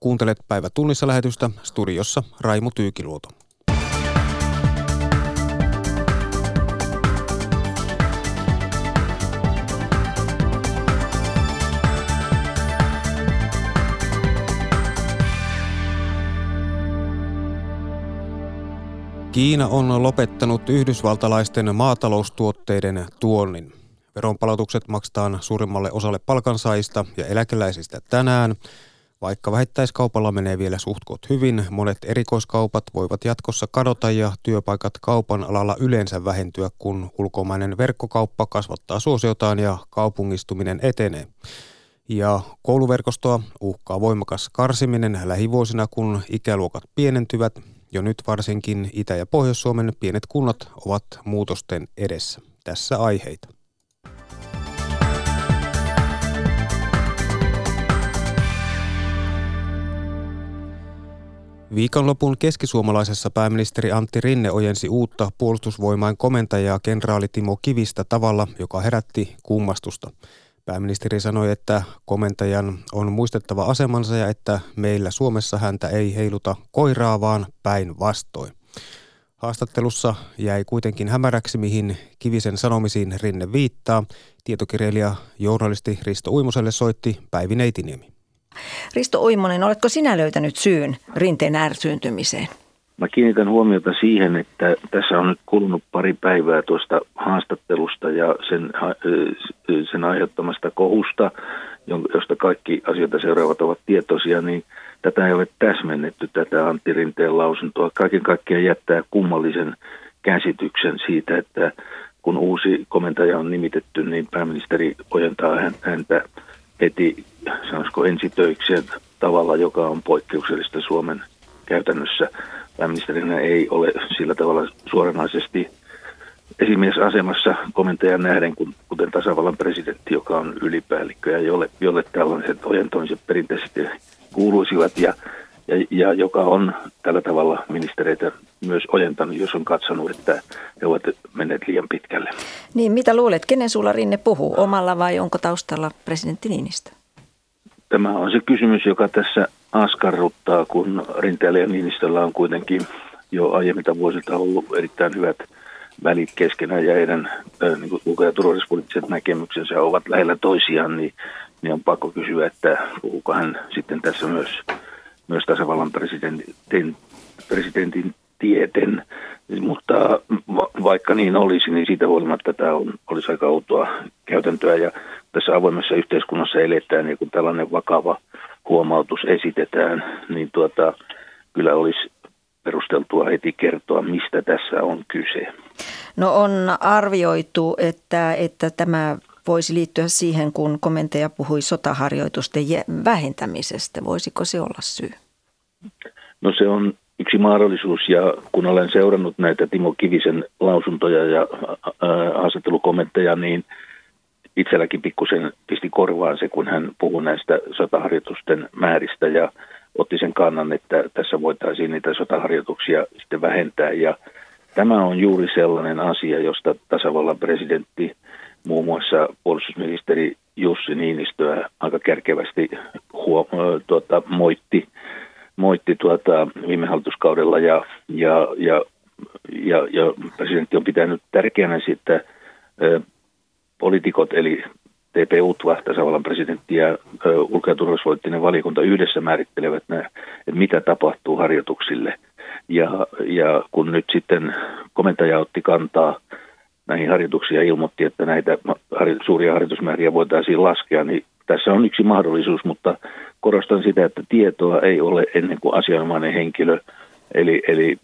Kuuntelet päivä tunnissa lähetystä studiossa Raimo Tyykiluoto. Kiina on lopettanut yhdysvaltalaisten maataloustuotteiden tuonnin. Veronpalautukset maksetaan suurimmalle osalle palkansaajista ja eläkeläisistä tänään. Vaikka vähittäiskaupalla menee vielä suhtkot hyvin, monet erikoiskaupat voivat jatkossa kadota ja työpaikat kaupan alalla yleensä vähentyä, kun ulkomainen verkkokauppa kasvattaa suosiotaan ja kaupungistuminen etenee. Ja kouluverkostoa uhkaa voimakas karsiminen lähivuosina, kun ikäluokat pienentyvät jo nyt varsinkin Itä- ja Pohjois-Suomen pienet kunnat ovat muutosten edessä. Tässä aiheita. Viikonlopun keskisuomalaisessa pääministeri Antti Rinne ojensi uutta puolustusvoimain komentajaa kenraali Timo Kivistä tavalla, joka herätti kummastusta. Pääministeri sanoi, että komentajan on muistettava asemansa ja että meillä Suomessa häntä ei heiluta koiraa, vaan päinvastoin. Haastattelussa jäi kuitenkin hämäräksi, mihin Kivisen sanomisiin Rinne viittaa. Tietokirjailija journalisti Risto Uimoselle soitti Päivi Neitiniemi. Risto Uimonen, oletko sinä löytänyt syyn rinteen ärsyyntymiseen? Mä kiinnitän huomiota siihen, että tässä on nyt kulunut pari päivää tuosta haastattelusta ja sen, sen aiheuttamasta kohusta, josta kaikki asioita seuraavat ovat tietoisia, niin tätä ei ole täsmennetty, tätä Antti Rinteen lausuntoa. Kaiken kaikkiaan jättää kummallisen käsityksen siitä, että kun uusi komentaja on nimitetty, niin pääministeri ojentaa häntä heti, sanoisiko ensitöikseen tavalla, joka on poikkeuksellista Suomen käytännössä pääministerinä ei ole sillä tavalla suoranaisesti esimiesasemassa komentajan nähden, kuten tasavallan presidentti, joka on ylipäällikkö ja jolle, jolle tällaiset ojentoiset perinteisesti kuuluisivat ja, ja, ja joka on tällä tavalla ministereitä myös ojentanut, jos on katsonut, että he ovat menneet liian pitkälle. Niin, mitä luulet, kenen sulla Rinne puhuu, omalla vai onko taustalla presidentti Niinistö? Tämä on se kysymys, joka tässä askarruttaa, kun Rinteellä ja Niinistöllä on kuitenkin jo aiemmilta vuosilta ollut erittäin hyvät välit keskenään ja heidän niin kuin ulko- ja turvallisuuspoliittiset näkemyksensä ovat lähellä toisiaan, niin, niin on pakko kysyä, että puhuuko hän sitten tässä myös, myös tasavallan presidentin, presidentin tieten. Mutta vaikka niin olisi, niin siitä huolimatta tämä on, olisi aika outoa käytäntöä ja tässä avoimessa yhteiskunnassa eletään niin kun tällainen vakava huomautus esitetään, niin tuota, kyllä olisi perusteltua heti kertoa, mistä tässä on kyse. No on arvioitu, että, että tämä voisi liittyä siihen, kun komentaja puhui sotaharjoitusten vähentämisestä. Voisiko se olla syy? No se on yksi mahdollisuus ja kun olen seurannut näitä Timo Kivisen lausuntoja ja haastattelukommentteja, niin – itselläkin pikkusen pisti korvaan se, kun hän puhui näistä sotaharjoitusten määristä ja otti sen kannan, että tässä voitaisiin niitä sotaharjoituksia sitten vähentää. Ja tämä on juuri sellainen asia, josta tasavallan presidentti, muun muassa puolustusministeri Jussi Niinistöä aika kärkevästi huo, tuota, moitti, moitti tuota, viime hallituskaudella ja, ja, ja, ja, ja presidentti on pitänyt tärkeänä sitä poliitikot, eli TP UTVA, tasavallan presidentti ja ulko- ja turvallisuuspoliittinen valiokunta yhdessä määrittelevät, nämä, että mitä tapahtuu harjoituksille. Ja, ja kun nyt sitten komentaja otti kantaa näihin harjoituksiin ja ilmoitti, että näitä suuria harjoitusmääriä voitaisiin laskea, niin tässä on yksi mahdollisuus, mutta korostan sitä, että tietoa ei ole ennen kuin asianomainen henkilö – Eli, eli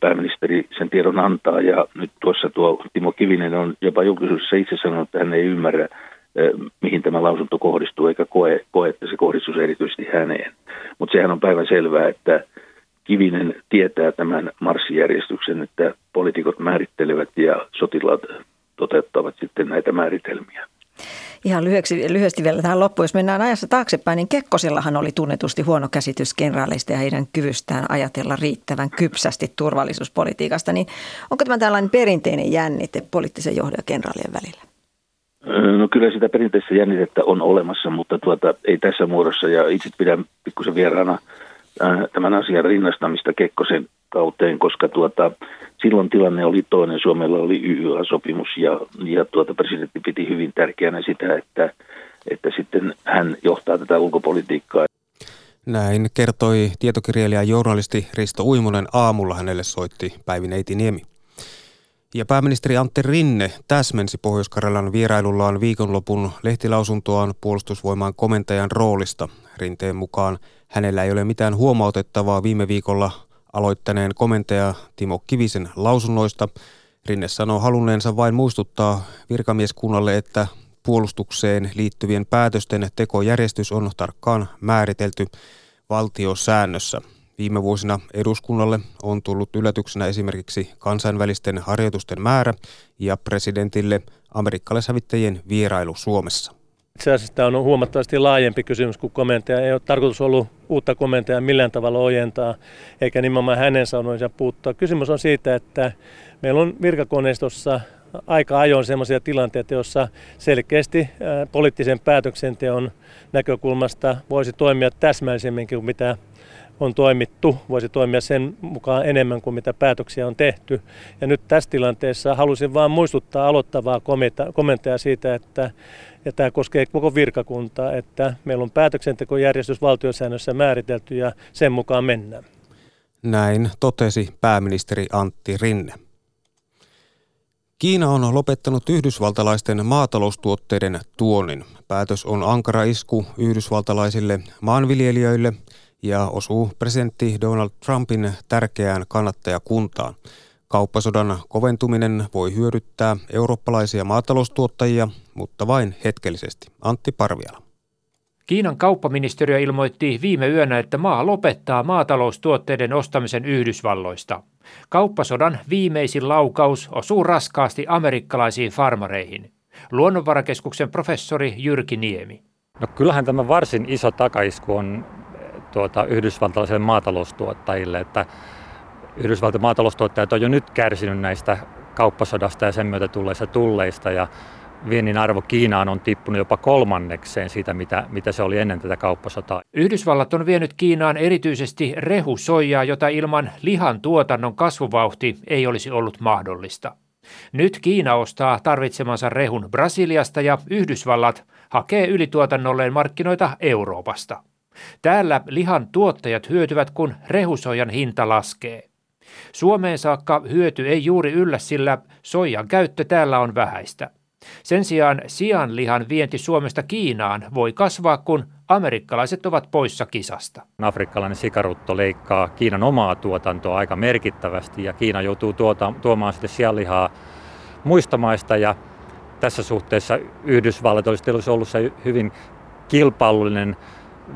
pääministeri sen tiedon antaa ja nyt tuossa tuo Timo Kivinen on jopa julkisuudessa itse sanonut, että hän ei ymmärrä, mihin tämä lausunto kohdistuu, eikä koe, koe että se kohdistuu erityisesti häneen. Mutta sehän on päivän selvää, että Kivinen tietää tämän marssijärjestyksen, että poliitikot määrittelevät ja sotilaat toteuttavat sitten näitä määritelmiä. Ihan lyhyesti, lyhyesti vielä tähän loppuun. Jos mennään ajassa taaksepäin, niin Kekkosellahan oli tunnetusti huono käsitys kenraaleista ja heidän kyvystään ajatella riittävän kypsästi turvallisuuspolitiikasta. Niin onko tämä tällainen perinteinen jännite poliittisen johdon ja kenraalien välillä? No kyllä sitä perinteistä jännitettä on olemassa, mutta tuota, ei tässä muodossa. Ja itse pidän pikkusen vieraana tämän asian rinnastamista Kekkosen kauteen, koska tuota, silloin tilanne oli toinen. Suomella oli YYA-sopimus ja, ja tuota, presidentti piti hyvin tärkeänä sitä, että, että sitten hän johtaa tätä ulkopolitiikkaa. Näin kertoi tietokirjailija ja journalisti Risto Uimonen aamulla hänelle soitti Päivi Neiti Niemi. Ja pääministeri Antti Rinne täsmensi Pohjois-Karjalan vierailullaan viikonlopun lehtilausuntoaan puolustusvoimaan komentajan roolista. Rinteen mukaan hänellä ei ole mitään huomautettavaa viime viikolla aloittaneen komentaja Timo Kivisen lausunnoista. Rinne sanoo halunneensa vain muistuttaa virkamieskunnalle, että puolustukseen liittyvien päätösten tekojärjestys on tarkkaan määritelty valtiosäännössä. Viime vuosina eduskunnalle on tullut yllätyksenä esimerkiksi kansainvälisten harjoitusten määrä ja presidentille amerikkalaisävittäjien vierailu Suomessa. Itse asiassa tämä on huomattavasti laajempi kysymys kuin komentaja. Ei ole tarkoitus ollut uutta komentajaa millään tavalla ojentaa, eikä nimenomaan hänen sanoinsa puuttua. Kysymys on siitä, että meillä on virkakoneistossa aika ajoin sellaisia tilanteita, joissa selkeästi poliittisen päätöksenteon näkökulmasta voisi toimia täsmällisemminkin kuin mitä on toimittu, voisi toimia sen mukaan enemmän kuin mitä päätöksiä on tehty. Ja nyt tässä tilanteessa halusin vain muistuttaa aloittavaa kommentteja siitä, että ja tämä koskee koko virkakuntaa, että meillä on päätöksentekojärjestys valtiosäännössä määritelty ja sen mukaan mennään. Näin totesi pääministeri Antti Rinne. Kiina on lopettanut yhdysvaltalaisten maataloustuotteiden tuonnin. Päätös on ankara isku yhdysvaltalaisille maanviljelijöille ja osuu presidentti Donald Trumpin tärkeään kannattajakuntaan. Kauppasodan koventuminen voi hyödyttää eurooppalaisia maataloustuottajia, mutta vain hetkellisesti. Antti Parviala. Kiinan kauppaministeriö ilmoitti viime yönä, että maa lopettaa maataloustuotteiden ostamisen Yhdysvalloista. Kauppasodan viimeisin laukaus osuu raskaasti amerikkalaisiin farmareihin. Luonnonvarakeskuksen professori Jyrki Niemi. No kyllähän tämä varsin iso takaisku on tuota, yhdysvaltalaisille maataloustuottajille, että Yhdysvaltain maataloustuottajat on jo nyt kärsinyt näistä kauppasodasta ja sen myötä tulleista tulleista ja viennin arvo Kiinaan on tippunut jopa kolmannekseen siitä, mitä, mitä se oli ennen tätä kauppasotaa. Yhdysvallat on vienyt Kiinaan erityisesti rehusoijaa, jota ilman lihan tuotannon kasvuvauhti ei olisi ollut mahdollista. Nyt Kiina ostaa tarvitsemansa rehun Brasiliasta ja Yhdysvallat hakee ylituotannolleen markkinoita Euroopasta. Täällä lihan tuottajat hyötyvät, kun rehusoijan hinta laskee. Suomeen saakka hyöty ei juuri yllä, sillä soijan käyttö täällä on vähäistä. Sen sijaan sianlihan vienti Suomesta Kiinaan voi kasvaa, kun amerikkalaiset ovat poissa kisasta. Afrikkalainen sikarutto leikkaa Kiinan omaa tuotantoa aika merkittävästi ja Kiina joutuu tuota, tuomaan sitten sianlihaa muista maista ja tässä suhteessa Yhdysvallat olisi ollut se hyvin kilpailullinen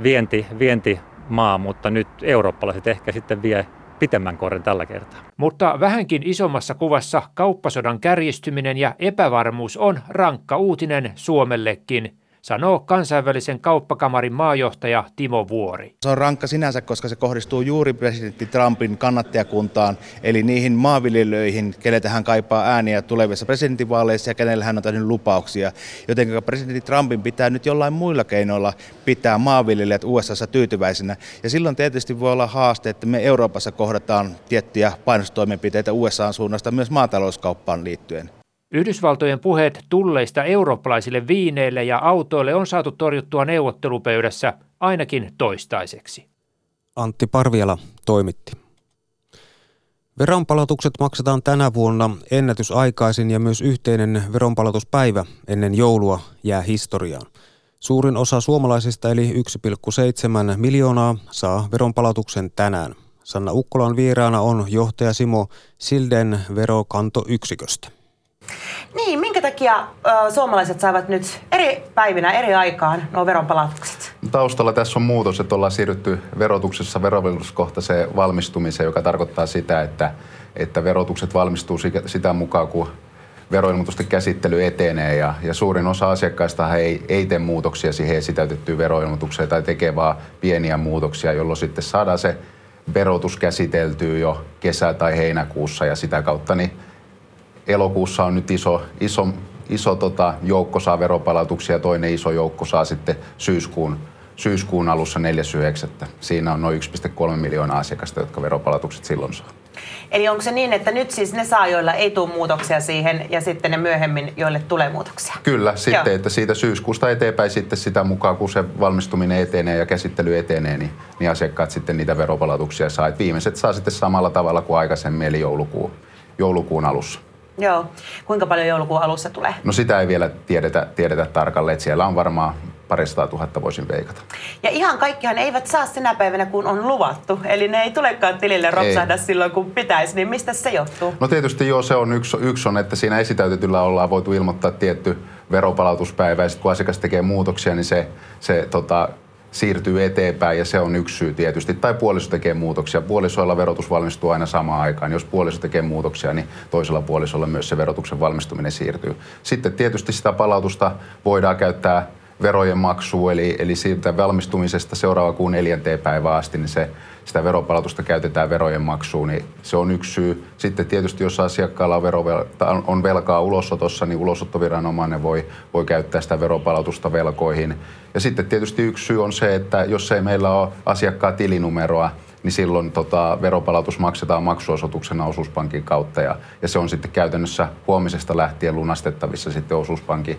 vienti, vientimaa, mutta nyt eurooppalaiset ehkä sitten vie pitemmän korren tällä kertaa. Mutta vähänkin isommassa kuvassa kauppasodan kärjistyminen ja epävarmuus on rankka uutinen Suomellekin sanoo kansainvälisen kauppakamarin maajohtaja Timo Vuori. Se on rankka sinänsä, koska se kohdistuu juuri presidentti Trumpin kannattajakuntaan, eli niihin maanviljelijöihin, kelle hän kaipaa ääniä tulevissa presidentinvaaleissa ja kenelle hän on tehnyt lupauksia. Joten presidentti Trumpin pitää nyt jollain muilla keinoilla pitää maanviljelijät USAssa tyytyväisenä. Ja silloin tietysti voi olla haaste, että me Euroopassa kohdataan tiettyjä painostoimenpiteitä USAn suunnasta myös maatalouskauppaan liittyen. Yhdysvaltojen puheet tulleista eurooppalaisille viineille ja autoille on saatu torjuttua neuvottelupöydässä ainakin toistaiseksi. Antti Parviala toimitti. Veronpalautukset maksetaan tänä vuonna ennätysaikaisin ja myös yhteinen veronpalautuspäivä ennen joulua jää historiaan. Suurin osa suomalaisista eli 1,7 miljoonaa saa veronpalautuksen tänään. Sanna Ukkolan vieraana on johtaja Simo Silden verokantoyksiköstä. Niin, minkä takia ö, suomalaiset saavat nyt eri päivinä, eri aikaan nuo veronpalautukset? Taustalla tässä on muutos, että ollaan siirrytty verotuksessa verovelvollisuuskohtaiseen valmistumiseen, joka tarkoittaa sitä, että, että verotukset valmistuu sitä mukaan, kun veroilmoitusten käsittely etenee ja, ja suurin osa asiakkaista ei, ei tee muutoksia siihen esitäytettyyn veroilmoitukseen tai tekee vaan pieniä muutoksia, jolloin sitten saadaan se verotus käsiteltyä jo kesä- tai heinäkuussa ja sitä kautta niin elokuussa on nyt iso, iso, iso tota, joukko saa veropalautuksia ja toinen iso joukko saa sitten syyskuun, syyskuun alussa 4.9. Siinä on noin 1,3 miljoonaa asiakasta, jotka veropalautukset silloin saa. Eli onko se niin, että nyt siis ne saa, joilla ei tule muutoksia siihen ja sitten ne myöhemmin, joille tulee muutoksia? Kyllä, sitten, Joo. että siitä syyskuusta eteenpäin sitten sitä mukaan, kun se valmistuminen etenee ja käsittely etenee, niin, niin asiakkaat sitten niitä veropalautuksia saa. Et viimeiset saa sitten samalla tavalla kuin aikaisemmin, eli joulukuun, joulukuun alussa. Joo. Kuinka paljon joulukuun alussa tulee? No sitä ei vielä tiedetä, tiedetä tarkalleen, että siellä on varmaan parista tuhatta voisin veikata. Ja ihan kaikkihan eivät saa sinä päivänä, kun on luvattu. Eli ne ei tulekaan tilille ropsahda ei. silloin, kun pitäisi. Niin mistä se johtuu? No tietysti joo, se on yksi, yksi on, että siinä esitäytetyllä ollaan voitu ilmoittaa tietty veropalautuspäivä. Ja sitten kun asiakas tekee muutoksia, niin se, se tota, siirtyy eteenpäin ja se on yksi syy tietysti. Tai puoliso tekee muutoksia. Puolisoilla verotus valmistuu aina samaan aikaan. Jos puoliso tekee muutoksia, niin toisella puolisolla myös se verotuksen valmistuminen siirtyy. Sitten tietysti sitä palautusta voidaan käyttää verojen maksu, eli, eli siitä valmistumisesta seuraava kuun neljänteen päivään asti, niin se, sitä veropalautusta käytetään verojen maksuun, niin se on yksi syy. Sitten tietysti, jos asiakkaalla on, verovel, on velkaa ulosotossa, niin ulosottoviranomainen voi, voi käyttää sitä veropalautusta velkoihin. Ja sitten tietysti yksi syy on se, että jos ei meillä ole asiakkaan tilinumeroa, niin silloin tota, veropalautus maksetaan maksuosoituksena osuuspankin kautta ja, ja se on sitten käytännössä huomisesta lähtien lunastettavissa sitten osuuspankin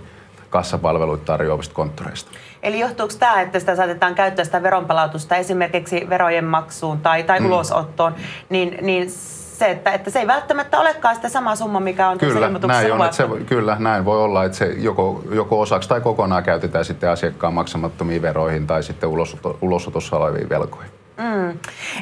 kassapalveluita tarjoavista konttoreista. Eli johtuuko tämä, että sitä saatetaan käyttää sitä veronpalautusta esimerkiksi verojen maksuun tai, tai mm. ulosottoon, niin, niin se, että, että se ei välttämättä olekaan sitä sama summa, mikä on kyllä, näin on, että se, Kyllä, näin voi olla, että se joko, joko osaksi tai kokonaan käytetään sitten asiakkaan maksamattomiin veroihin tai sitten ulosotossa oleviin velkoihin. Mm.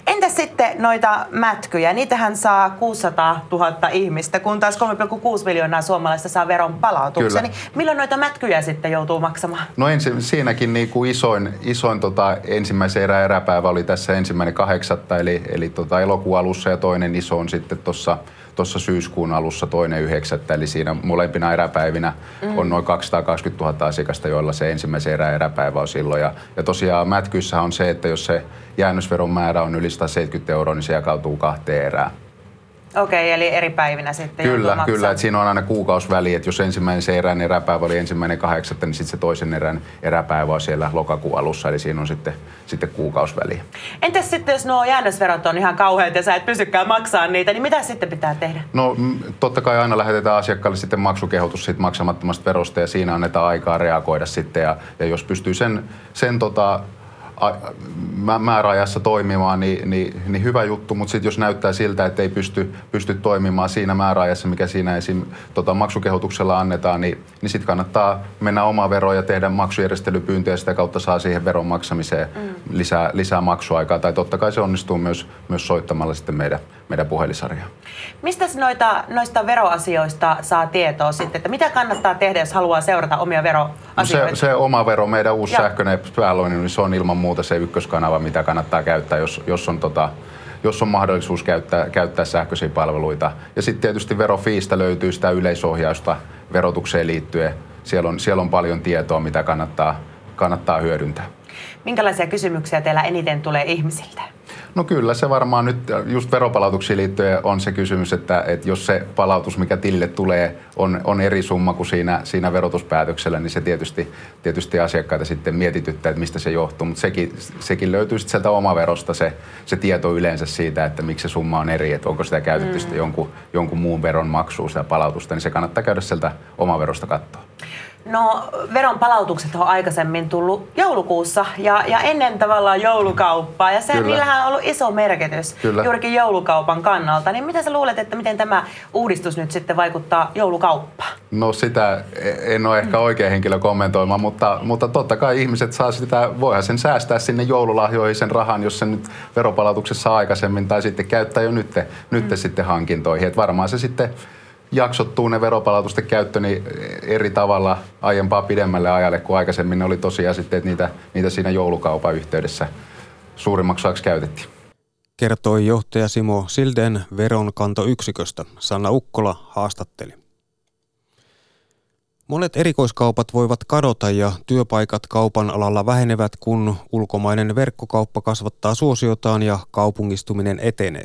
Entä sitten noita mätkyjä? Niitähän saa 600 000 ihmistä, kun taas 3,6 miljoonaa suomalaista saa veron palautuksen. Niin milloin noita mätkyjä sitten joutuu maksamaan? No ensin, siinäkin niin kuin isoin, isoin tota, ensimmäisen erä eräpäivä oli tässä ensimmäinen kahdeksatta, eli, eli tota, elokuun alussa ja toinen iso on sitten tuossa tuossa syyskuun alussa toinen yhdeksättä, eli siinä molempina eräpäivinä mm. on noin 220 000 asiakasta, joilla se ensimmäisen erä eräpäivä on silloin. Ja, ja tosiaan mätkyissä on se, että jos se jäännösveron määrä on yli 170 euroa, niin se jakautuu kahteen erään. Okei, eli eri päivinä sitten Kyllä, kyllä. Että siinä on aina kuukausväli, että jos ensimmäinen se erän eräpäivä oli ensimmäinen kahdeksatta, niin sitten se toisen erän eräpäivä on siellä lokakuun alussa, eli siinä on sitten, sitten kuukausväli. Entäs sitten, jos nuo jäännösverot on ihan kauheat ja sä et pysykään maksaa niitä, niin mitä sitten pitää tehdä? No totta kai aina lähetetään asiakkaalle sitten maksukehotus siitä maksamattomasta verosta ja siinä annetaan aikaa reagoida sitten ja, ja jos pystyy sen, sen tota, määräajassa toimimaan, niin, niin, niin hyvä juttu, mutta sitten jos näyttää siltä, että ei pysty, pysty toimimaan siinä määräajassa, mikä siinä esim. Tota, maksukehotuksella annetaan, niin, niin sitten kannattaa mennä oma vero ja tehdä maksujärjestelypyyntöjä ja sitä kautta saa siihen veron maksamiseen mm. lisää, lisää maksuaikaa. Tai totta kai se onnistuu myös, myös soittamalla sitten meidän, meidän puhelisarjaa. Mistä noita, noista veroasioista saa tietoa sitten, että mitä kannattaa tehdä, jos haluaa seurata omia veroasioita? No se, se oma vero, meidän uusi ja. sähköinen pääloin, niin se on ilman muuta se ykköskanava, mitä kannattaa käyttää, jos, jos on tota, jos on mahdollisuus käyttää, käyttää sähköisiä palveluita. Ja sitten tietysti verofiista löytyy sitä yleisohjausta verotukseen liittyen. Siellä on, siellä on paljon tietoa, mitä kannattaa, kannattaa hyödyntää. Minkälaisia kysymyksiä teillä eniten tulee ihmisiltä? No kyllä se varmaan nyt just veropalautuksiin liittyen on se kysymys, että, että jos se palautus, mikä tilille tulee, on, on eri summa kuin siinä, siinä verotuspäätöksellä, niin se tietysti, tietysti asiakkaita sitten mietityttää, että mistä se johtuu. Mutta sekin, sekin löytyy sitten sieltä omaverosta se, se tieto yleensä siitä, että miksi se summa on eri, että onko sitä käytetty mm. sitten jonkun, jonkun muun veron maksuun sitä palautusta, niin se kannattaa käydä sieltä omaverosta katsoa. No veron palautukset on aikaisemmin tullut joulukuussa ja, ja ennen tavallaan joulukauppaa ja sen, niillähän on ollut iso merkitys Kyllä. juurikin joulukaupan kannalta. Niin mitä sä luulet, että miten tämä uudistus nyt sitten vaikuttaa joulukauppaan? No sitä en ole ehkä oikein henkilö kommentoimaan, mutta, mutta totta kai ihmiset saa sitä, voihan sen säästää sinne joululahjoihin sen rahan, jos se nyt veropalautuksessa aikaisemmin tai sitten käyttää jo nyt, nyt mm. sitten hankintoihin. Et varmaan se sitten jaksottuu ne veropalautusten käyttö niin eri tavalla aiempaa pidemmälle ajalle kuin aikaisemmin. Ne oli tosiaan sitten, että niitä, niitä siinä joulukaupan yhteydessä suurimmaksi osaksi käytettiin. Kertoi johtaja Simo Silden veronkantoyksiköstä. Sanna Ukkola haastatteli. Monet erikoiskaupat voivat kadota ja työpaikat kaupan alalla vähenevät, kun ulkomainen verkkokauppa kasvattaa suosiotaan ja kaupungistuminen etenee.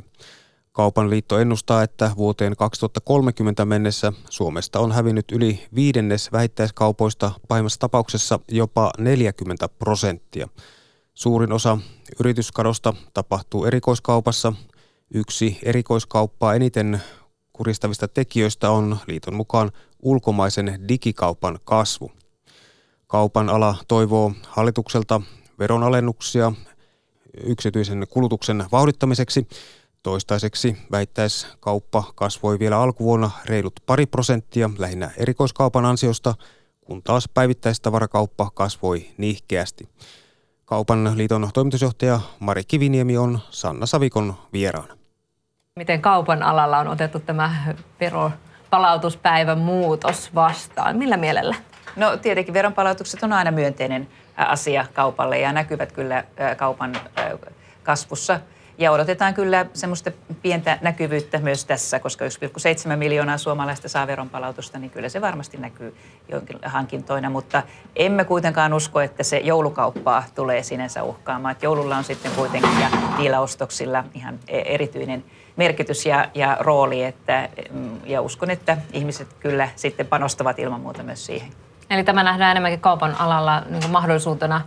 Kaupan liitto ennustaa, että vuoteen 2030 mennessä Suomesta on hävinnyt yli viidennes vähittäiskaupoista, pahimmassa tapauksessa jopa 40 prosenttia. Suurin osa yrityskadosta tapahtuu erikoiskaupassa. Yksi erikoiskauppaa eniten kuristavista tekijöistä on liiton mukaan ulkomaisen digikaupan kasvu. Kaupan ala toivoo hallitukselta veronalennuksia yksityisen kulutuksen vauhdittamiseksi. Toistaiseksi väittäiskauppa kasvoi vielä alkuvuonna reilut pari prosenttia lähinnä erikoiskaupan ansiosta, kun taas päivittäistavarakauppa kasvoi nihkeästi. Kaupan liiton toimitusjohtaja Mari Kiviniemi on Sanna Savikon vieraana. Miten kaupan alalla on otettu tämä veropalautuspäivän muutos vastaan? Millä mielellä? No tietenkin veronpalautukset on aina myönteinen asia kaupalle ja näkyvät kyllä kaupan kasvussa. Ja odotetaan kyllä semmoista pientä näkyvyyttä myös tässä, koska 1,7 miljoonaa suomalaista saa veronpalautusta, niin kyllä se varmasti näkyy jonkin hankintoina. Mutta emme kuitenkaan usko, että se joulukauppaa tulee sinänsä uhkaamaan. Että joululla on sitten kuitenkin ja niillä ostoksilla ihan e- erityinen merkitys ja, ja rooli. Että, mm, ja uskon, että ihmiset kyllä sitten panostavat ilman muuta myös siihen. Eli tämä nähdään enemmänkin kaupan alalla niin mahdollisuutena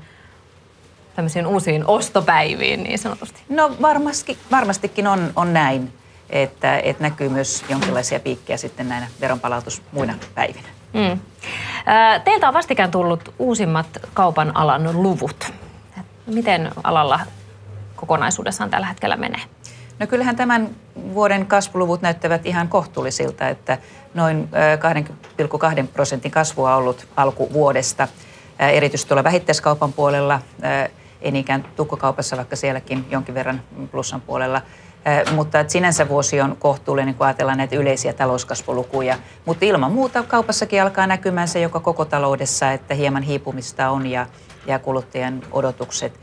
tämmöisiin uusiin ostopäiviin niin sanotusti? No varmasti, varmastikin on, on näin, että, että näkyy myös jonkinlaisia piikkejä sitten näinä veronpalautus muina päivinä. Mm. Teiltä on vastikään tullut uusimmat kaupan alan luvut. Miten alalla kokonaisuudessaan tällä hetkellä menee? No kyllähän tämän vuoden kasvuluvut näyttävät ihan kohtuullisilta, että noin 2,2 prosentin kasvua on ollut alkuvuodesta. Erityisesti tuolla vähittäiskaupan puolella ei niinkään tukkokaupassa, vaikka sielläkin jonkin verran plussan puolella. Mutta että sinänsä vuosi on kohtuullinen, kun ajatellaan näitä yleisiä talouskasvulukuja. Mutta ilman muuta kaupassakin alkaa näkymään se joka koko taloudessa, että hieman hiipumista on ja, ja kuluttajan odotukset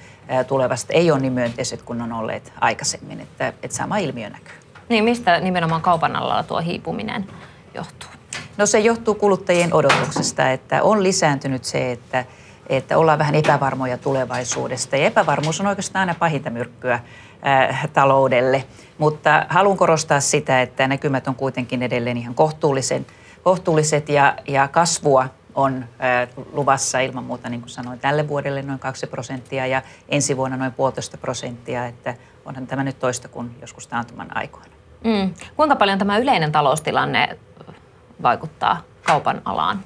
tulevasta ei ole niin myönteiset kuin on olleet aikaisemmin. Että, että sama ilmiö näkyy. Niin mistä nimenomaan kaupan alalla tuo hiipuminen johtuu? No se johtuu kuluttajien odotuksesta, että on lisääntynyt se, että että ollaan vähän epävarmoja tulevaisuudesta. Ja epävarmuus on oikeastaan aina pahinta myrkkyä äh, taloudelle. Mutta haluan korostaa sitä, että näkymät on kuitenkin edelleen ihan kohtuullisen, kohtuulliset ja, ja kasvua on äh, luvassa ilman muuta, niin kuin sanoin, tälle vuodelle noin 2 prosenttia ja ensi vuonna noin puolitoista prosenttia, että onhan tämä nyt toista kuin joskus taantuman aikoina. Mm. Kuinka paljon tämä yleinen taloustilanne vaikuttaa kaupan alaan?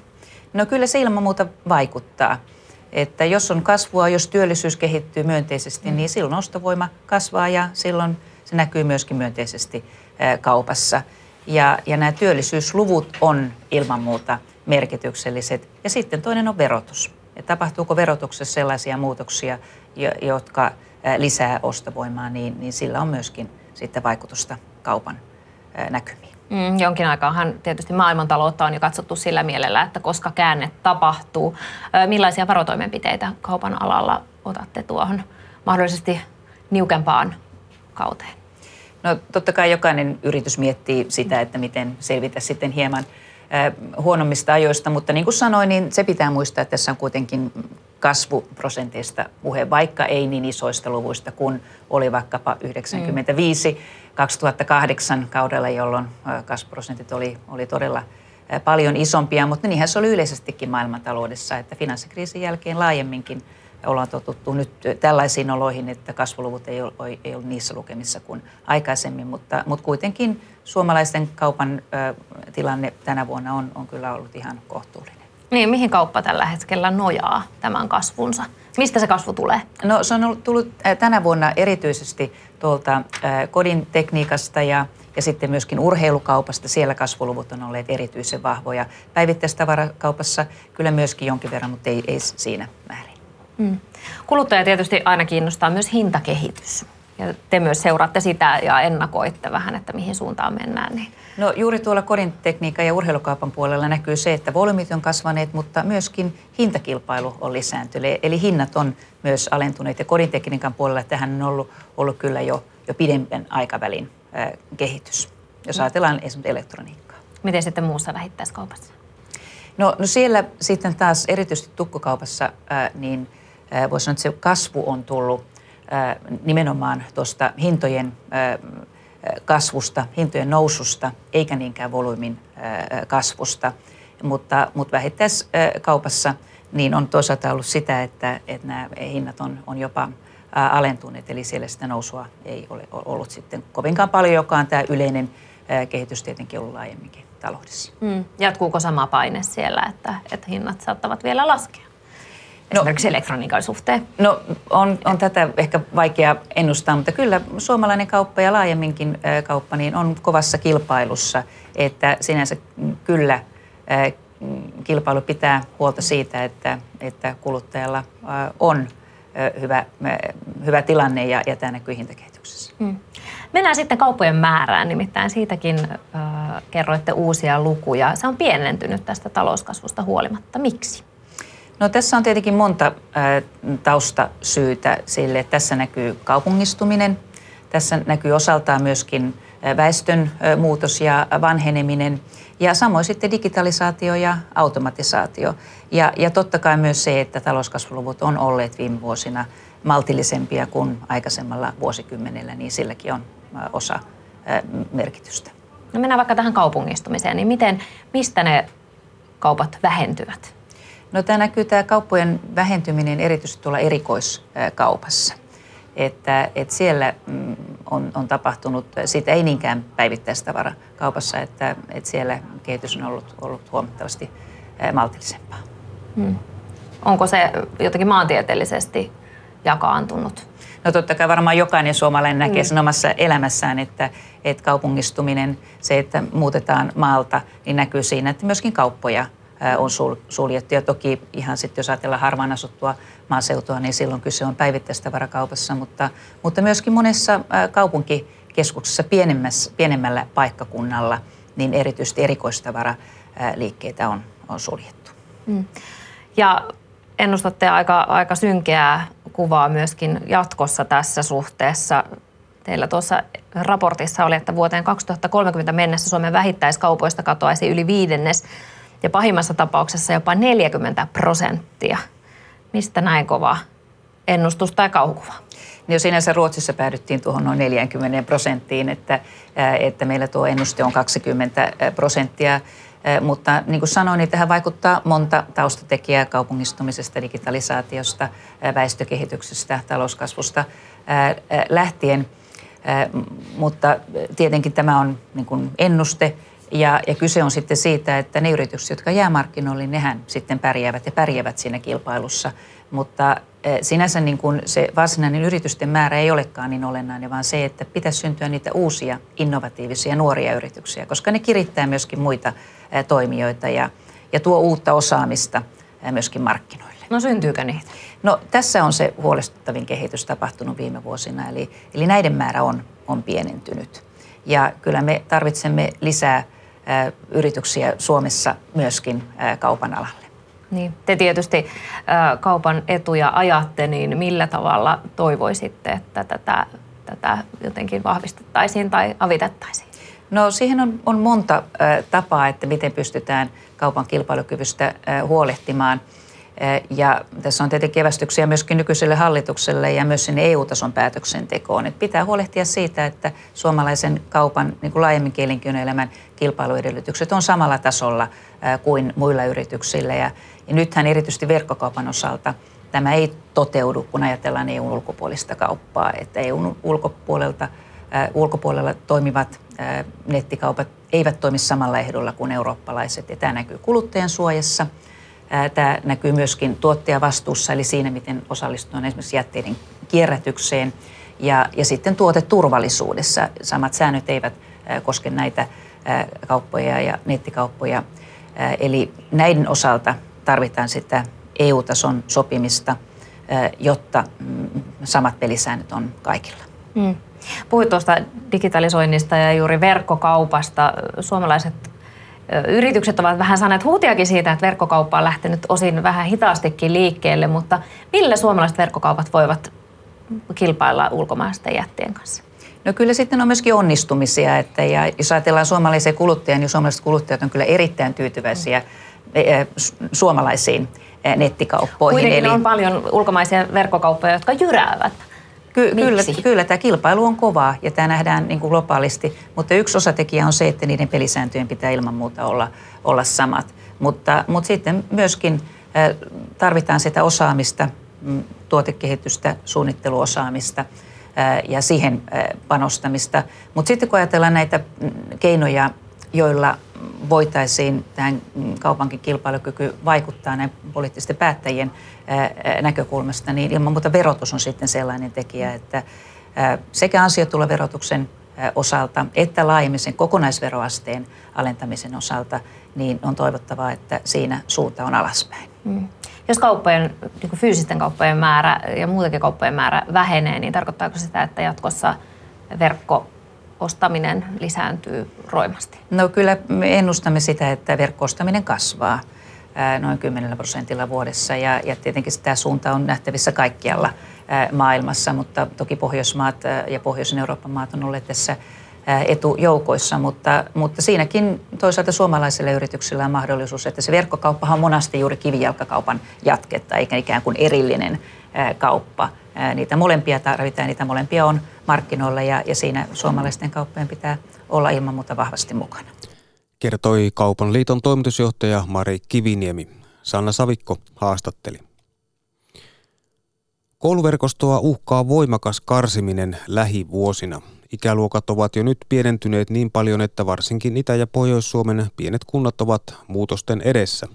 No kyllä se ilman muuta vaikuttaa. Että jos on kasvua, jos työllisyys kehittyy myönteisesti, mm. niin silloin ostovoima kasvaa ja silloin se näkyy myöskin myönteisesti kaupassa. Ja, ja nämä työllisyysluvut on ilman muuta merkitykselliset. Ja sitten toinen on verotus. Et tapahtuuko verotuksessa sellaisia muutoksia, jotka lisää ostovoimaa, niin, niin sillä on myöskin sitten vaikutusta kaupan näkymiin. Mm, jonkin aikaanhan tietysti maailmantaloutta on jo katsottu sillä mielellä, että koska käänne tapahtuu. Millaisia varotoimenpiteitä kaupan alalla otatte tuohon mahdollisesti niukempaan kauteen? No totta kai jokainen yritys miettii sitä, että miten selvitä sitten hieman huonommista ajoista, mutta niin kuin sanoin, niin se pitää muistaa, että tässä on kuitenkin kasvuprosenteista puhe, vaikka ei niin isoista luvuista kuin oli vaikkapa 95 mm. 2008 kaudella, jolloin kasvuprosentit oli, oli todella paljon isompia, mutta niinhän se oli yleisestikin maailmantaloudessa, että finanssikriisin jälkeen laajemminkin ollaan totuttu nyt tällaisiin oloihin, että kasvuluvut ei ole, ei ole niissä lukemissa kuin aikaisemmin, mutta, mutta kuitenkin suomalaisten kaupan ö, tilanne tänä vuonna on, on kyllä ollut ihan kohtuullinen. Niin, mihin kauppa tällä hetkellä nojaa tämän kasvunsa? Mistä se kasvu tulee? No se on tullut tänä vuonna erityisesti tuolta kodin tekniikasta ja, ja sitten myöskin urheilukaupasta. Siellä kasvuluvut on olleet erityisen vahvoja. Päivittäistavarakaupassa kyllä myöskin jonkin verran, mutta ei, ei siinä määrin. Mm. Kuluttaja tietysti aina kiinnostaa myös hintakehitys. Ja te myös seuraatte sitä ja ennakoitte vähän, että mihin suuntaan mennään. Niin. No juuri tuolla kodin tekniikan ja urheilukaupan puolella näkyy se, että volyymit on kasvaneet, mutta myöskin hintakilpailu on lisääntynyt. Eli hinnat on myös alentuneet ja kodin tekniikan puolella tähän on ollut, ollut kyllä jo, jo pidemmän aikavälin äh, kehitys, jos mm. ajatellaan esimerkiksi elektroniikkaa. Miten sitten muussa vähittäiskaupassa? No, no siellä sitten taas erityisesti tukkokaupassa, äh, niin voisi sanoa, että se kasvu on tullut nimenomaan tuosta hintojen kasvusta, hintojen noususta, eikä niinkään volyymin kasvusta. Mutta, mutta vähittäiskaupassa niin on toisaalta ollut sitä, että, että nämä hinnat on, on jopa alentuneet, eli siellä sitä nousua ei ole ollut sitten kovinkaan paljon, joka on tämä yleinen kehitys tietenkin ollut laajemminkin taloudessa. Mm. Jatkuuko sama paine siellä, että, että hinnat saattavat vielä laskea? No, Esimerkiksi elektroniikan suhteen? No on, on tätä ehkä vaikea ennustaa, mutta kyllä suomalainen kauppa ja laajemminkin kauppa niin on kovassa kilpailussa, että sinänsä kyllä kilpailu pitää huolta siitä, että, että kuluttajalla on hyvä, hyvä tilanne ja, ja tämä näkyy hintakehityksessä. Hmm. Mennään sitten kauppojen määrään, nimittäin siitäkin äh, kerroitte uusia lukuja. Se on pienentynyt tästä talouskasvusta huolimatta. Miksi? No tässä on tietenkin monta äh, taustasyytä sille. Tässä näkyy kaupungistuminen, tässä näkyy osaltaan myöskin väestön muutos ja vanheneminen ja samoin sitten digitalisaatio ja automatisaatio. Ja, ja totta kai myös se, että talouskasvuluvut on olleet viime vuosina maltillisempia kuin aikaisemmalla vuosikymmenellä, niin silläkin on osa merkitystä. No mennään vaikka tähän kaupungistumiseen, niin miten, mistä ne kaupat vähentyvät? No tämä näkyy tämä kauppojen vähentyminen erityisesti tuolla erikoiskaupassa. Että, että siellä mm, on, on tapahtunut, siitä ei niinkään päivittäistavara kaupassa, että, että siellä kehitys on ollut, ollut huomattavasti maltillisempaa. Hmm. Onko se jotenkin maantieteellisesti jakaantunut? No totta kai varmaan jokainen suomalainen näkee sen omassa elämässään, että, että kaupungistuminen, se, että muutetaan maalta, niin näkyy siinä, että myöskin kauppoja on suljettu. Ja toki ihan sitten, jos ajatellaan harvaan asuttua maaseutua, niin silloin kyse on päivittäistavarakaupassa, mutta, mutta myöskin monessa kaupunkikeskuksessa pienemmällä paikkakunnalla, niin erityisesti erikoistavaraliikkeitä on, on suljettu. Mm. Ja ennustatte aika, aika synkeää kuvaa myöskin jatkossa tässä suhteessa. Teillä tuossa raportissa oli, että vuoteen 2030 mennessä Suomen vähittäiskaupoista katoaisi yli viidennes ja pahimmassa tapauksessa jopa 40 prosenttia. Mistä näin kova ennustus tai kauhukuva? Niin jo sinänsä Ruotsissa päädyttiin tuohon noin 40 prosenttiin, että, että meillä tuo ennuste on 20 prosenttia. Mutta niin kuin sanoin, niin tähän vaikuttaa monta taustatekijää kaupungistumisesta, digitalisaatiosta, väestökehityksestä, talouskasvusta lähtien. Mutta tietenkin tämä on niin kuin ennuste ja, ja kyse on sitten siitä, että ne yritykset, jotka jää markkinoille, niin nehän sitten pärjäävät ja pärjäävät siinä kilpailussa. Mutta sinänsä niin kuin se varsinainen yritysten määrä ei olekaan niin olennainen, vaan se, että pitäisi syntyä niitä uusia innovatiivisia nuoria yrityksiä, koska ne kirittää myöskin muita toimijoita ja, ja tuo uutta osaamista myöskin markkinoille. No syntyykö niitä? No tässä on se huolestuttavin kehitys tapahtunut viime vuosina, eli, eli näiden määrä on, on pienentynyt. Ja kyllä me tarvitsemme lisää yrityksiä Suomessa myöskin kaupan alalle. Niin. Te tietysti kaupan etuja ajatte, niin millä tavalla toivoisitte, että tätä, tätä jotenkin vahvistettaisiin tai avitettaisiin? No siihen on, on monta tapaa, että miten pystytään kaupan kilpailukyvystä huolehtimaan. Äh, ja tässä on tietenkin evästyksiä myöskin nykyiselle hallitukselle ja myös sinne EU-tason päätöksentekoon. Että pitää huolehtia siitä, että suomalaisen kaupan niin kuin laajemmin elinkeinoelämän kilpailuedellytykset on samalla tasolla äh, kuin muilla yrityksillä. Ja, ja nythän erityisesti verkkokaupan osalta tämä ei toteudu, kun ajatellaan EUn ulkopuolista kauppaa. Että EUn ulkopuolelta, äh, ulkopuolella toimivat nettikaupat eivät toimi samalla ehdolla kuin eurooppalaiset. Ja tämä näkyy kuluttajan suojassa. Tämä näkyy myöskin tuottajavastuussa, eli siinä, miten osallistuu esimerkiksi jätteiden kierrätykseen. Ja, ja sitten tuoteturvallisuudessa. Samat säännöt eivät koske näitä kauppoja ja nettikauppoja. Eli näiden osalta tarvitaan sitä EU-tason sopimista, jotta mm, samat pelisäännöt on kaikilla. Mm. Puhuit tuosta digitalisoinnista ja juuri verkkokaupasta. Suomalaiset yritykset ovat vähän saaneet huutiakin siitä, että verkkokauppa on lähtenyt osin vähän hitaastikin liikkeelle, mutta millä suomalaiset verkkokaupat voivat kilpailla ulkomaisten jättien kanssa? No kyllä sitten on myöskin onnistumisia, että ja jos ajatellaan suomalaisia kuluttajia, niin suomalaiset kuluttajat on kyllä erittäin tyytyväisiä mm. suomalaisiin nettikauppoihin. Kuitenkin Eli... on paljon ulkomaisia verkkokauppoja, jotka jyräävät Ky- kyllä, kyllä, tämä kilpailu on kovaa ja tämä nähdään niin kuin globaalisti, mutta yksi osatekijä on se, että niiden pelisääntöjen pitää ilman muuta olla, olla samat. Mutta, mutta sitten myöskin tarvitaan sitä osaamista, mm, tuotekehitystä, suunnitteluosaamista ja siihen panostamista. Mutta sitten kun ajatellaan näitä mm, keinoja, joilla voitaisiin tähän kaupankin kilpailukyky vaikuttaa näin poliittisten päättäjien näkökulmasta, niin ilman muuta verotus on sitten sellainen tekijä, että sekä ansiotuloverotuksen osalta että laajemmin sen kokonaisveroasteen alentamisen osalta, niin on toivottavaa, että siinä suunta on alaspäin. Mm. Jos kauppojen, niin fyysisten kauppojen määrä ja muutenkin kauppojen määrä vähenee, niin tarkoittaako sitä, että jatkossa verkko ostaminen lisääntyy roimasti? No kyllä me ennustamme sitä, että verkkoostaminen kasvaa noin 10 prosentilla vuodessa ja, ja tietenkin tämä suunta on nähtävissä kaikkialla maailmassa, mutta toki Pohjoismaat ja Pohjoisen Euroopan maat on olleet tässä etujoukoissa, mutta, mutta siinäkin toisaalta suomalaisille yrityksillä on mahdollisuus, että se verkkokauppahan on monasti juuri kivijalkakaupan jatketta, eikä ikään kuin erillinen kauppa. Niitä molempia tarvitaan, niitä molempia on markkinoilla ja, ja siinä suomalaisten kauppojen pitää olla ilman muuta vahvasti mukana. Kertoi Kaupan liiton toimitusjohtaja Mari Kiviniemi. Sanna Savikko haastatteli. Kouluverkostoa uhkaa voimakas karsiminen lähivuosina. Ikäluokat ovat jo nyt pienentyneet niin paljon, että varsinkin Itä- ja Pohjois-Suomen pienet kunnat ovat muutosten edessä.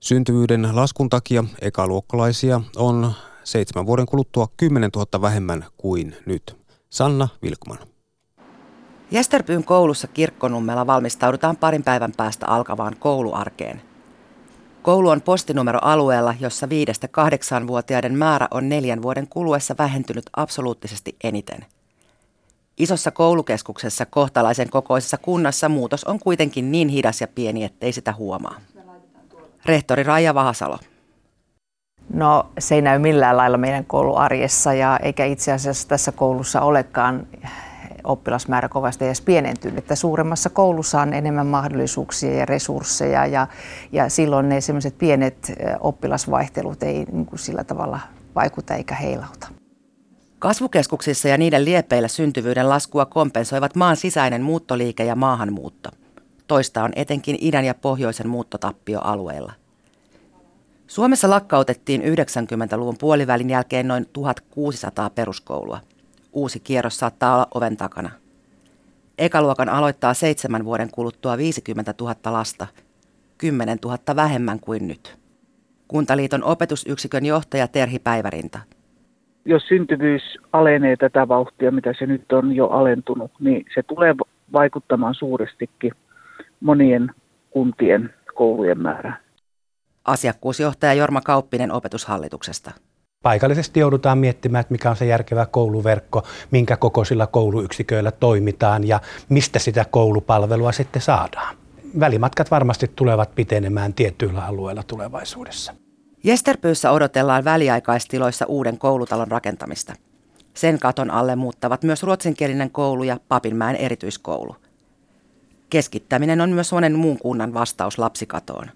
Syntyvyyden laskun takia ekaluokkalaisia on seitsemän vuoden kuluttua 10 000 vähemmän kuin nyt. Sanna Vilkman. Jesterpyyn koulussa Kirkkonummella valmistaudutaan parin päivän päästä alkavaan kouluarkeen. Koulu on postinumeroalueella, jossa 5-8-vuotiaiden määrä on neljän vuoden kuluessa vähentynyt absoluuttisesti eniten. Isossa koulukeskuksessa kohtalaisen kokoisessa kunnassa muutos on kuitenkin niin hidas ja pieni, ettei sitä huomaa. Rehtori Raija Vahasalo. No se ei näy millään lailla meidän kouluarjessa ja eikä itse asiassa tässä koulussa olekaan oppilasmäärä kovasti edes pienentynyt. Että suuremmassa koulussa on enemmän mahdollisuuksia ja resursseja ja, ja silloin ne sellaiset pienet oppilasvaihtelut ei niin kuin sillä tavalla vaikuta eikä heilauta. Kasvukeskuksissa ja niiden liepeillä syntyvyyden laskua kompensoivat maan sisäinen muuttoliike ja maahanmuutto. Toista on etenkin idän ja pohjoisen muuttotappioalueilla. Suomessa lakkautettiin 90-luvun puolivälin jälkeen noin 1600 peruskoulua. Uusi kierros saattaa olla oven takana. Ekaluokan aloittaa seitsemän vuoden kuluttua 50 000 lasta, 10 000 vähemmän kuin nyt. Kuntaliiton opetusyksikön johtaja Terhi Päivärinta. Jos syntyvyys alenee tätä vauhtia, mitä se nyt on jo alentunut, niin se tulee vaikuttamaan suurestikin monien kuntien koulujen määrään. Asiakkuusjohtaja Jorma Kauppinen opetushallituksesta. Paikallisesti joudutaan miettimään, että mikä on se järkevä kouluverkko, minkä kokoisilla kouluyksiköillä toimitaan ja mistä sitä koulupalvelua sitten saadaan. Välimatkat varmasti tulevat pitenemään tietyillä alueilla tulevaisuudessa. Jesterpyyssä odotellaan väliaikaistiloissa uuden koulutalon rakentamista. Sen katon alle muuttavat myös ruotsinkielinen koulu ja Papinmäen erityiskoulu. Keskittäminen on myös monen muun kunnan vastaus lapsikatoon.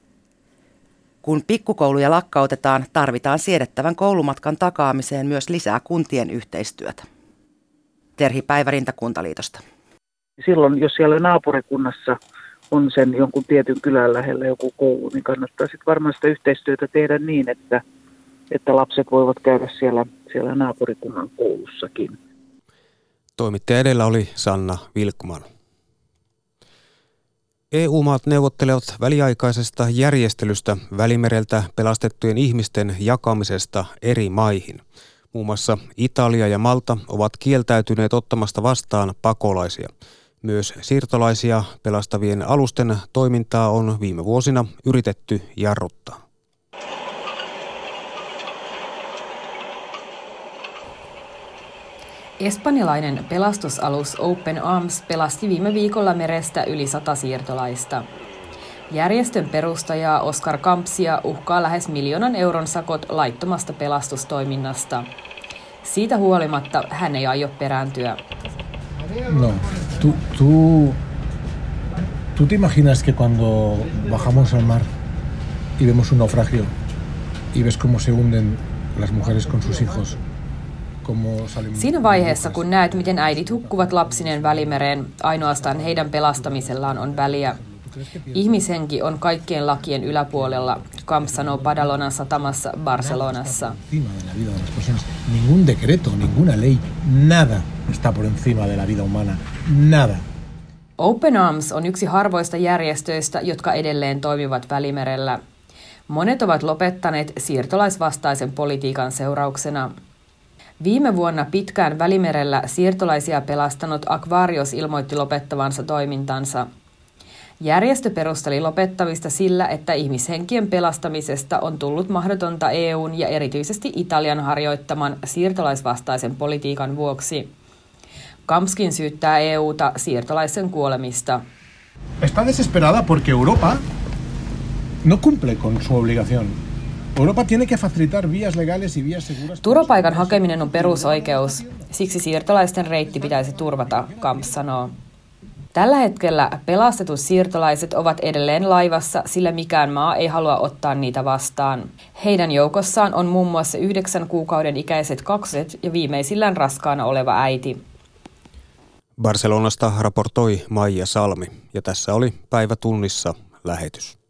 Kun pikkukouluja lakkautetaan, tarvitaan siedettävän koulumatkan takaamiseen myös lisää kuntien yhteistyötä. Terhi Päivärinta Kuntaliitosta. Silloin, jos siellä naapurikunnassa on sen jonkun tietyn kylän lähellä joku koulu, niin kannattaa sitten varmaan sitä yhteistyötä tehdä niin, että, että lapset voivat käydä siellä, siellä naapurikunnan koulussakin. Toimittaja edellä oli Sanna Vilkman. EU-maat neuvottelevat väliaikaisesta järjestelystä välimereltä pelastettujen ihmisten jakamisesta eri maihin. Muun muassa Italia ja Malta ovat kieltäytyneet ottamasta vastaan pakolaisia. Myös siirtolaisia pelastavien alusten toimintaa on viime vuosina yritetty jarruttaa. Espanjalainen pelastusalus Open Arms pelasti viime viikolla merestä yli sata siirtolaista. Järjestön perustaja Oscar Kampsia uhkaa lähes miljoonan euron sakot laittomasta pelastustoiminnasta. Siitä huolimatta hän ei aio perääntyä. No, tú, tú, tú te imaginas que cuando bajamos al mar y vemos un naufragio y ves cómo se hunden las mujeres con sus hijos – Siinä vaiheessa, kun näet, miten äidit hukkuvat lapsinen välimereen, ainoastaan heidän pelastamisellaan on väliä. Ihmishenki on kaikkien lakien yläpuolella, Camp sanoo Padalonan satamassa Barcelonassa. Ningún decreto, ninguna ley, nada está por encima de la vida humana. Nada. Open Arms on yksi harvoista järjestöistä, jotka edelleen toimivat Välimerellä. Monet ovat lopettaneet siirtolaisvastaisen politiikan seurauksena. Viime vuonna pitkään Välimerellä siirtolaisia pelastanut Aquarius ilmoitti lopettavansa toimintansa. Järjestö perusteli lopettamista sillä, että ihmishenkien pelastamisesta on tullut mahdotonta EUn ja erityisesti Italian harjoittaman siirtolaisvastaisen politiikan vuoksi. Kamskin syyttää EUta siirtolaisen kuolemista. Está desesperada porque Europa no cumple con su obligación. Europa tiene que facilitar vías legales y vías seguras. Turvapaikan hakeminen on perusoikeus. Siksi siirtolaisten reitti pitäisi turvata, Kamps sanoo. Tällä hetkellä pelastetut siirtolaiset ovat edelleen laivassa, sillä mikään maa ei halua ottaa niitä vastaan. Heidän joukossaan on muun muassa yhdeksän kuukauden ikäiset kakset ja viimeisillään raskaana oleva äiti. Barcelonasta raportoi Maija Salmi ja tässä oli päivä tunnissa lähetys.